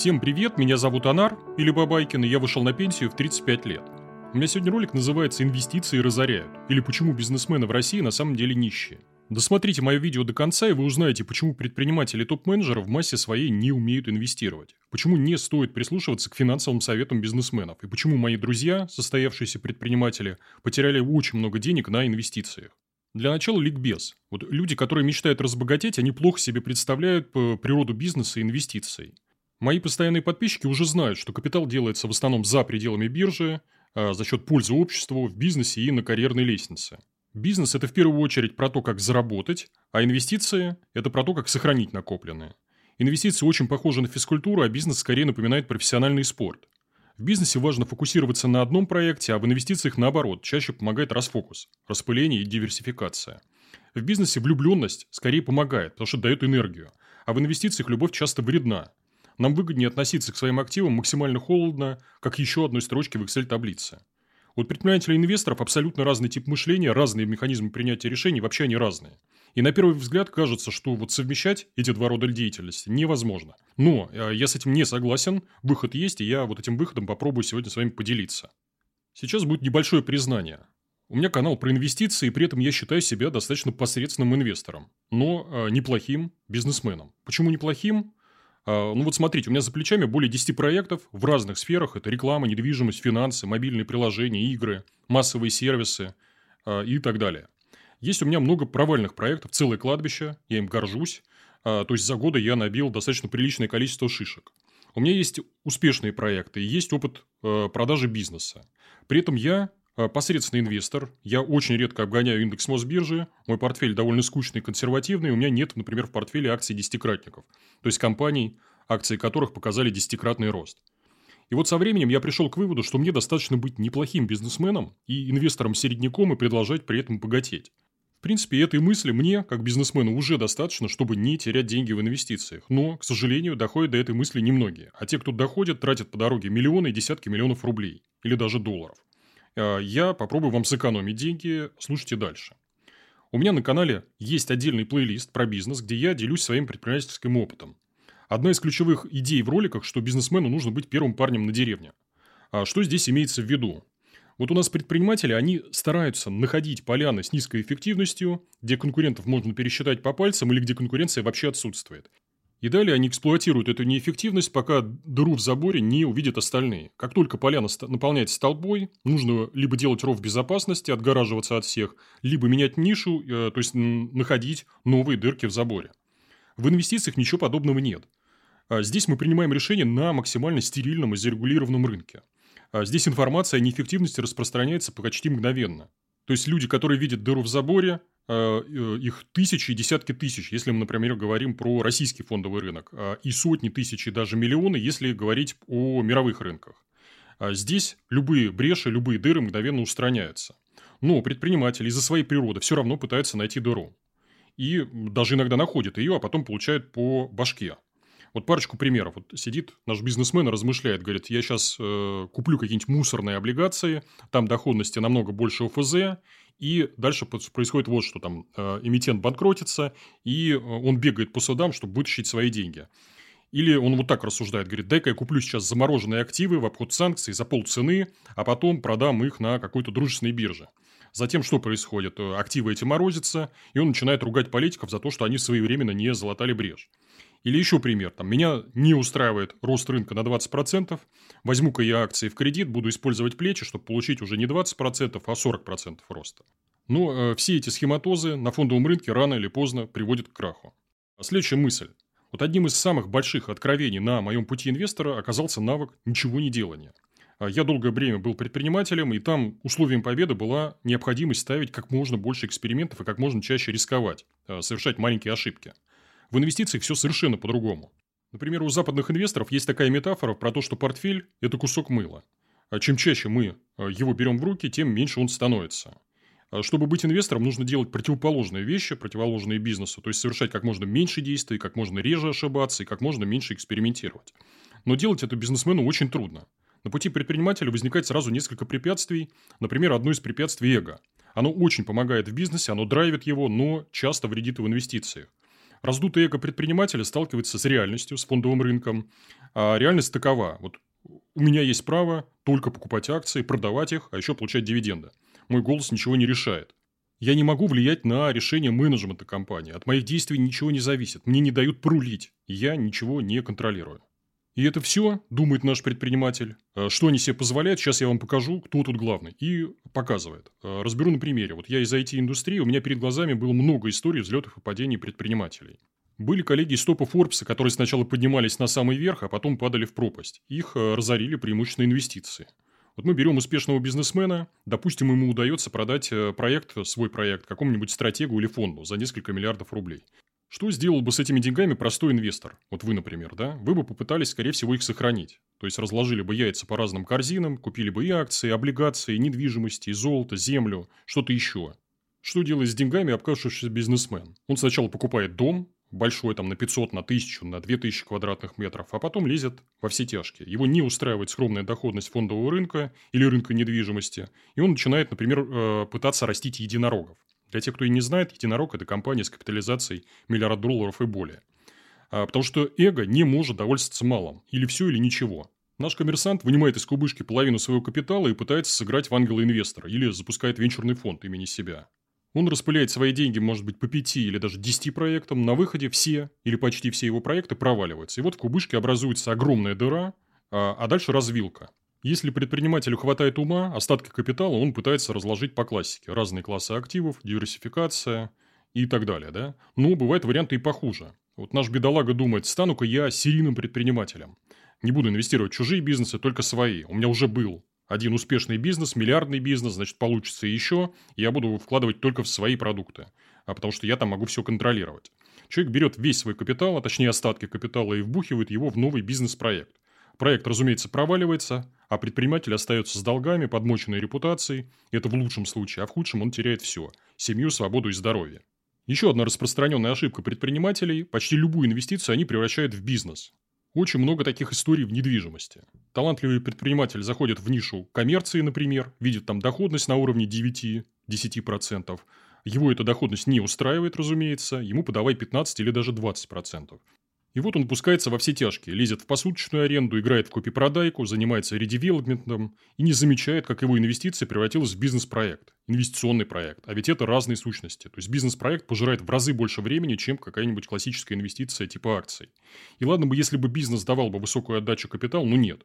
Всем привет, меня зовут Анар, или Бабайкин, и я вышел на пенсию в 35 лет. У меня сегодня ролик называется «Инвестиции разоряют» или «Почему бизнесмены в России на самом деле нищие». Досмотрите мое видео до конца, и вы узнаете, почему предприниматели топ-менеджеры в массе своей не умеют инвестировать. Почему не стоит прислушиваться к финансовым советам бизнесменов. И почему мои друзья, состоявшиеся предприниматели, потеряли очень много денег на инвестициях. Для начала ликбез. Вот люди, которые мечтают разбогатеть, они плохо себе представляют э, природу бизнеса и инвестиций. Мои постоянные подписчики уже знают, что капитал делается в основном за пределами биржи, а, за счет пользы обществу в бизнесе и на карьерной лестнице. Бизнес – это в первую очередь про то, как заработать, а инвестиции – это про то, как сохранить накопленное. Инвестиции очень похожи на физкультуру, а бизнес скорее напоминает профессиональный спорт. В бизнесе важно фокусироваться на одном проекте, а в инвестициях наоборот, чаще помогает расфокус, распыление и диверсификация. В бизнесе влюбленность скорее помогает, потому что дает энергию, а в инвестициях любовь часто вредна. Нам выгоднее относиться к своим активам максимально холодно, как еще одной строчке в Excel-таблице. У предпринимателей и инвесторов абсолютно разный тип мышления, разные механизмы принятия решений, вообще они разные. И на первый взгляд кажется, что вот совмещать эти два рода деятельности невозможно. Но э, я с этим не согласен, выход есть, и я вот этим выходом попробую сегодня с вами поделиться. Сейчас будет небольшое признание. У меня канал про инвестиции, и при этом я считаю себя достаточно посредственным инвестором, но э, неплохим бизнесменом. Почему неплохим? Э, ну вот смотрите, у меня за плечами более 10 проектов в разных сферах. Это реклама, недвижимость, финансы, мобильные приложения, игры, массовые сервисы э, и так далее. Есть у меня много провальных проектов, целое кладбище, я им горжусь. А, то есть, за годы я набил достаточно приличное количество шишек. У меня есть успешные проекты, есть опыт продажи бизнеса. При этом я посредственный инвестор, я очень редко обгоняю индекс Мосбиржи, мой портфель довольно скучный и консервативный, у меня нет, например, в портфеле акций десятикратников, то есть компаний, акции которых показали десятикратный рост. И вот со временем я пришел к выводу, что мне достаточно быть неплохим бизнесменом и инвестором-середняком и продолжать при этом богатеть. В принципе, этой мысли мне, как бизнесмену, уже достаточно, чтобы не терять деньги в инвестициях. Но, к сожалению, доходят до этой мысли немногие. А те, кто доходят, тратят по дороге миллионы и десятки миллионов рублей. Или даже долларов. А, я попробую вам сэкономить деньги. Слушайте дальше. У меня на канале есть отдельный плейлист про бизнес, где я делюсь своим предпринимательским опытом. Одна из ключевых идей в роликах, что бизнесмену нужно быть первым парнем на деревне. А что здесь имеется в виду? Вот у нас предприниматели, они стараются находить поляны с низкой эффективностью, где конкурентов можно пересчитать по пальцам или где конкуренция вообще отсутствует. И далее они эксплуатируют эту неэффективность, пока дыру в заборе не увидят остальные. Как только поляна наполняется столбой, нужно либо делать ров безопасности, отгораживаться от всех, либо менять нишу, э, то есть находить новые дырки в заборе. В инвестициях ничего подобного нет. А здесь мы принимаем решение на максимально стерильном и зарегулированном рынке. А здесь информация о неэффективности распространяется почти мгновенно. То есть люди, которые видят дыру в заборе, их тысячи и десятки тысяч, если мы, например, говорим про российский фондовый рынок, а, и сотни тысяч, и даже миллионы, если говорить о мировых рынках. Здесь любые бреши, любые дыры мгновенно устраняются. Но предприниматели из-за своей природы все равно пытаются найти дыру. И даже иногда находят ее, а потом получают по башке. Вот парочку примеров. Вот сидит наш бизнесмен и размышляет, говорит, я сейчас э, куплю какие-нибудь мусорные облигации, там доходности намного больше ОФЗ, и дальше происходит вот что там. Э, эмитент банкротится, и э, он бегает по судам, чтобы вытащить свои деньги. Или он вот так рассуждает, говорит, дай-ка я куплю сейчас замороженные активы в обход санкций за полцены, а потом продам их на какой-то дружественной бирже. Затем что происходит? Э, активы эти морозятся, и он начинает ругать политиков за то, что они своевременно не залатали брешь. Или еще пример. Там, меня не устраивает рост рынка на 20%. Возьму-ка я акции в кредит, буду использовать плечи, чтобы получить уже не 20%, а 40% роста. Но э, все эти схематозы на фондовом рынке рано или поздно приводят к краху. А следующая мысль. Вот одним из самых больших откровений на моем пути инвестора оказался навык ничего не делания. А я долгое время был предпринимателем, и там условием победы была необходимость ставить как можно больше экспериментов и как можно чаще рисковать, э, совершать маленькие ошибки. В инвестициях все совершенно по-другому. Например, у западных инвесторов есть такая метафора про то, что портфель – это кусок мыла. А чем чаще мы э, его берем в руки, тем меньше он становится. А чтобы быть инвестором, нужно делать противоположные вещи, противоположные бизнесу, то есть совершать как можно меньше действий, как можно реже ошибаться и как можно меньше экспериментировать. Но делать это бизнесмену очень трудно. На пути предпринимателя возникает сразу несколько препятствий. Например, одно из препятствий – эго. Оно очень помогает в бизнесе, оно драйвит его, но часто вредит в инвестициях. Раздутое эго предпринимателя сталкивается с реальностью, с фондовым рынком. А реальность такова. Вот у меня есть право только покупать акции, продавать их, а еще получать дивиденды. Мой голос ничего не решает. Я не могу влиять на решение менеджмента компании. От моих действий ничего не зависит. Мне не дают прулить. Я ничего не контролирую. И это все, думает наш предприниматель. Э, что они себе позволяют, сейчас я вам покажу, кто тут главный. И показывает. Э, разберу на примере. Вот я из IT-индустрии, у меня перед глазами было много историй взлетов и падений предпринимателей. Были коллеги из топа Форбса, которые сначала поднимались на самый верх, а потом падали в пропасть. Их э, разорили преимущественно инвестиции. Вот мы берем успешного бизнесмена, допустим, ему удается продать проект, свой проект, какому-нибудь стратегу или фонду за несколько миллиардов рублей. Что сделал бы с этими деньгами простой инвестор? Вот вы, например, да? Вы бы попытались, скорее всего, их сохранить. То есть, разложили бы яйца по разным корзинам, купили бы и акции, и облигации, и недвижимости, золото, землю, что-то еще. Что делает с деньгами обкавшийся бизнесмен? Он сначала покупает дом, большой там на 500, на 1000, на 2000 квадратных метров, а потом лезет во все тяжкие. Его не устраивает скромная доходность фондового рынка или рынка недвижимости, и он начинает, например, э, пытаться растить единорогов. Для тех, кто и не знает, Единорог – это компания с капитализацией миллиард долларов и более. А, потому что эго не может довольствоваться малым. Или все, или ничего. Наш коммерсант вынимает из кубышки половину своего капитала и пытается сыграть в ангела-инвестора или запускает венчурный фонд имени себя. Он распыляет свои деньги, может быть, по пяти или даже десяти проектам. На выходе все или почти все его проекты проваливаются. И вот в кубышке образуется огромная дыра, а, а дальше развилка. Если предпринимателю хватает ума, остатки капитала он пытается разложить по классике. Разные классы активов, диверсификация и так далее. Да? Но бывают варианты и похуже. Вот наш бедолага думает, стану-ка я серийным предпринимателем. Не буду инвестировать в чужие бизнесы, только свои. У меня уже был один успешный бизнес, миллиардный бизнес, значит, получится еще. И я буду вкладывать только в свои продукты. А потому что я там могу все контролировать. Человек берет весь свой капитал, а точнее остатки капитала и вбухивает его в новый бизнес-проект. Проект, разумеется, проваливается, а предприниматель остается с долгами, подмоченной репутацией. Это в лучшем случае, а в худшем он теряет все – семью, свободу и здоровье. Еще одна распространенная ошибка предпринимателей – почти любую инвестицию они превращают в бизнес. Очень много таких историй в недвижимости. Талантливый предприниматель заходит в нишу коммерции, например, видит там доходность на уровне 9-10%. Его эта доходность не устраивает, разумеется, ему подавай 15 или даже 20%. И вот он пускается во все тяжкие, лезет в посуточную аренду, играет в копипродайку, занимается редевелопментом и не замечает, как его инвестиция превратилась в бизнес-проект, инвестиционный проект. А ведь это разные сущности. То есть бизнес-проект пожирает в разы больше времени, чем какая-нибудь классическая инвестиция типа акций. И ладно бы, если бы бизнес давал бы высокую отдачу капитала, но нет.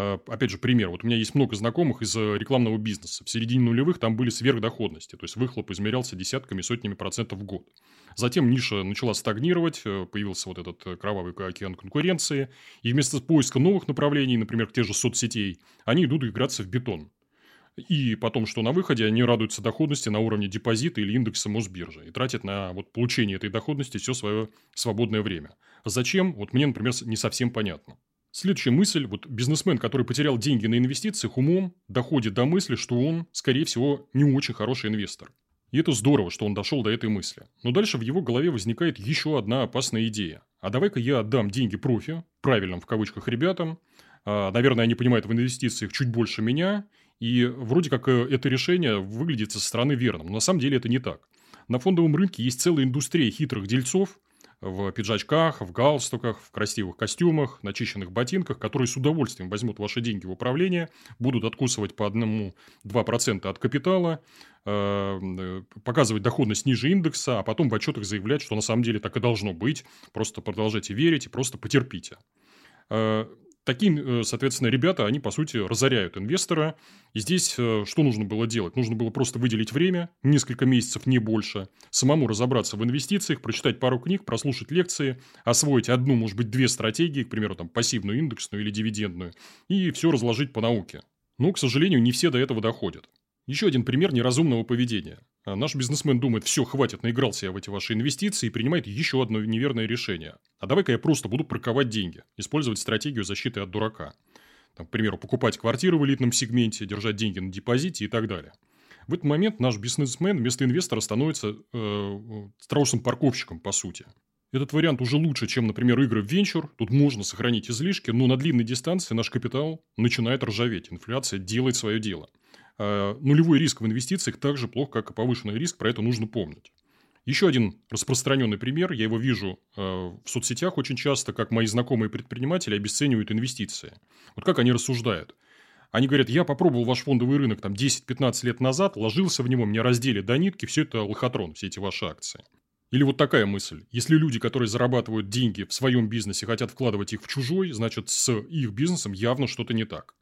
А, опять же, пример. Вот у меня есть много знакомых из э, рекламного бизнеса. В середине нулевых там были сверхдоходности. То есть, выхлоп измерялся десятками, сотнями процентов в год. Затем ниша начала стагнировать, э, появился вот этот э, кровавый океан конкуренции. И вместо поиска новых направлений, например, тех же соцсетей, они идут играться в бетон. И потом, что на выходе, они радуются доходности на уровне депозита или индекса Мосбиржи. И тратят на вот, получение этой доходности все свое свободное время. Зачем? Вот мне, например, не совсем понятно. Следующая мысль. Вот бизнесмен, который потерял деньги на инвестициях, умом доходит до мысли, что он, скорее всего, не очень хороший инвестор. И это здорово, что он дошел до этой мысли. Но дальше в его голове возникает еще одна опасная идея. А давай-ка я отдам деньги профи, правильным в кавычках ребятам. А, наверное, они понимают в инвестициях чуть больше меня. И вроде как э, это решение выглядит со стороны верным. Но на самом деле это не так. На фондовом рынке есть целая индустрия хитрых дельцов, в пиджачках, в галстуках, в красивых костюмах, начищенных ботинках, которые с удовольствием возьмут ваши деньги в управление, будут откусывать по одному-два процента от капитала, э, показывать доходность ниже индекса, а потом в отчетах заявлять, что на самом деле так и должно быть, просто продолжайте верить и просто потерпите. Такие, э, соответственно, ребята, они, по сути, разоряют инвестора. И здесь э, что нужно было делать? Нужно было просто выделить время, несколько месяцев, не больше, самому разобраться в инвестициях, прочитать пару книг, прослушать лекции, освоить одну, может быть, две стратегии, к примеру, там, пассивную индексную или дивидендную, и все разложить по науке. Но, к сожалению, не все до этого доходят. Еще один пример неразумного поведения. А наш бизнесмен думает, все, хватит, наигрался я в эти ваши инвестиции и принимает еще одно неверное решение. А давай-ка я просто буду парковать деньги, использовать стратегию защиты от дурака. Там, к примеру, покупать квартиры в элитном сегменте, держать деньги на депозите и так далее. В этот момент наш бизнесмен вместо инвестора становится э, страусным парковщиком, по сути. Этот вариант уже лучше, чем, например, игры в венчур. Тут можно сохранить излишки, но на длинной дистанции наш капитал начинает ржаветь. Инфляция делает свое дело. А, нулевой риск в инвестициях так же плохо, как и повышенный риск, про это нужно помнить. Еще один распространенный пример, я его вижу э, в соцсетях очень часто, как мои знакомые предприниматели обесценивают инвестиции. Вот как они рассуждают. Они говорят, я попробовал ваш фондовый рынок там 10-15 лет назад, ложился в него, меня раздели до нитки, все это лохотрон, все эти ваши акции. Или вот такая мысль. Если люди, которые зарабатывают деньги в своем бизнесе, хотят вкладывать их в чужой, значит, с их бизнесом явно что-то не так.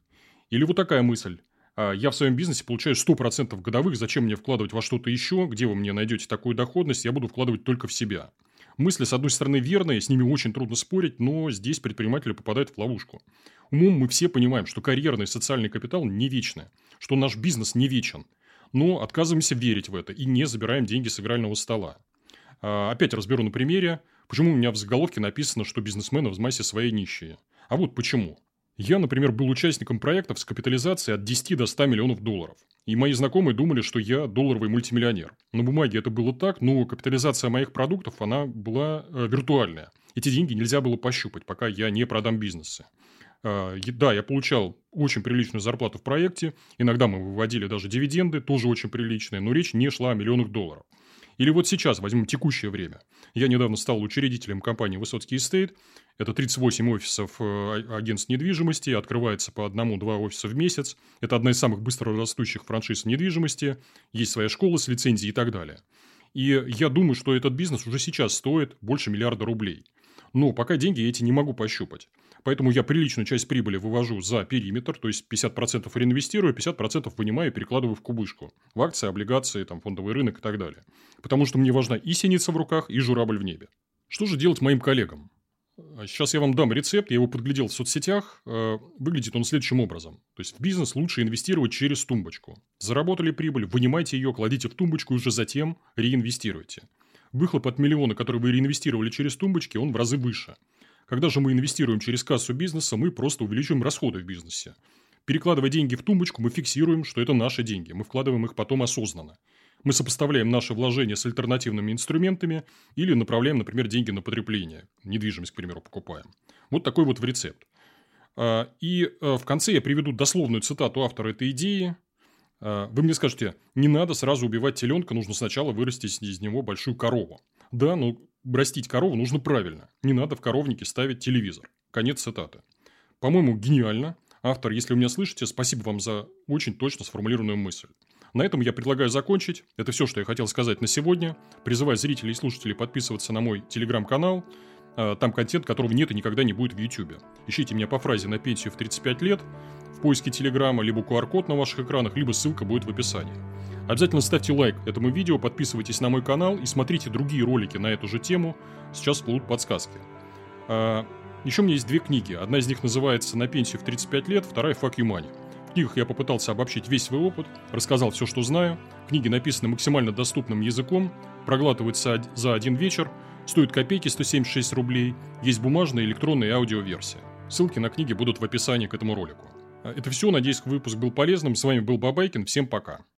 Или вот такая мысль. А, я в своем бизнесе получаю 100% годовых, зачем мне вкладывать во что-то еще, где вы мне найдете такую доходность, я буду вкладывать только в себя. Мысли, с одной стороны, верные, с ними очень трудно спорить, но здесь предприниматели попадают в ловушку. Умом мы все понимаем, что карьерный социальный капитал не вечный, что наш бизнес не вечен, но отказываемся верить в это и не забираем деньги с игрального стола. А, опять разберу на примере, почему у меня в заголовке написано, что бизнесмены в массе своей нищие. А вот почему. Я, например, был участником проектов с капитализацией от 10 до 100 миллионов долларов. И мои знакомые думали, что я долларовый мультимиллионер. На бумаге это было так, но капитализация моих продуктов, она была э, виртуальная. Эти деньги нельзя было пощупать, пока я не продам бизнесы. Э, да, я получал очень приличную зарплату в проекте. Иногда мы выводили даже дивиденды, тоже очень приличные, но речь не шла о миллионах долларов. Или вот сейчас, возьмем текущее время. Я недавно стал учредителем компании «Высоцкий Estate». Это 38 офисов э, агентств недвижимости, открывается по одному-два офиса в месяц. Это одна из самых быстро растущих франшиз недвижимости. Есть своя школа с лицензией и так далее. И я думаю, что этот бизнес уже сейчас стоит больше миллиарда рублей. Но пока деньги эти не могу пощупать. Поэтому я приличную часть прибыли вывожу за периметр, то есть 50% реинвестирую, 50% вынимаю и перекладываю в кубышку. В акции, облигации, там, фондовый рынок и так далее. Потому что мне важна и синица в руках, и журавль в небе. Что же делать моим коллегам? Сейчас я вам дам рецепт, я его подглядел в соцсетях. Э, выглядит он следующим образом. То есть, в бизнес лучше инвестировать через тумбочку. Заработали прибыль, вынимайте ее, кладите в тумбочку и уже затем реинвестируйте. Выхлоп от миллиона, который вы реинвестировали через тумбочки, он в разы выше. Когда же мы инвестируем через кассу бизнеса, мы просто увеличиваем расходы в бизнесе. Перекладывая деньги в тумбочку, мы фиксируем, что это наши деньги. Мы вкладываем их потом осознанно. Мы сопоставляем наши вложения с альтернативными инструментами или направляем, например, деньги на потребление. Недвижимость, к примеру, покупаем. Вот такой вот рецепт. А, и а, в конце я приведу дословную цитату автора этой идеи. А, вы мне скажете, не надо сразу убивать теленка, нужно сначала вырастить из него большую корову. Да, но растить корову нужно правильно. Не надо в коровнике ставить телевизор. Конец цитаты. По-моему, гениально. Автор, если вы меня слышите, спасибо вам за очень точно сформулированную мысль. На этом я предлагаю закончить. Это все, что я хотел сказать на сегодня. Призываю зрителей и слушателей подписываться на мой телеграм-канал. А, там контент, которого нет и никогда не будет в YouTube. Ищите меня по фразе на пенсию в 35 лет в поиске Телеграма, либо QR-код на ваших экранах, либо ссылка будет в описании. Обязательно ставьте лайк этому видео, подписывайтесь на мой канал и смотрите другие ролики на эту же тему. Сейчас будут подсказки. А, еще у меня есть две книги. Одна из них называется «На пенсию в 35 лет», вторая «Fuck you money». В книгах я попытался обобщить весь свой опыт, рассказал все, что знаю. Книги написаны максимально доступным языком, проглатываются за один вечер, стоят копейки 176 рублей, есть бумажная, электронная и аудиоверсия. Ссылки на книги будут в описании к этому ролику. Это все, надеюсь, выпуск был полезным. С вами был Бабайкин, всем пока.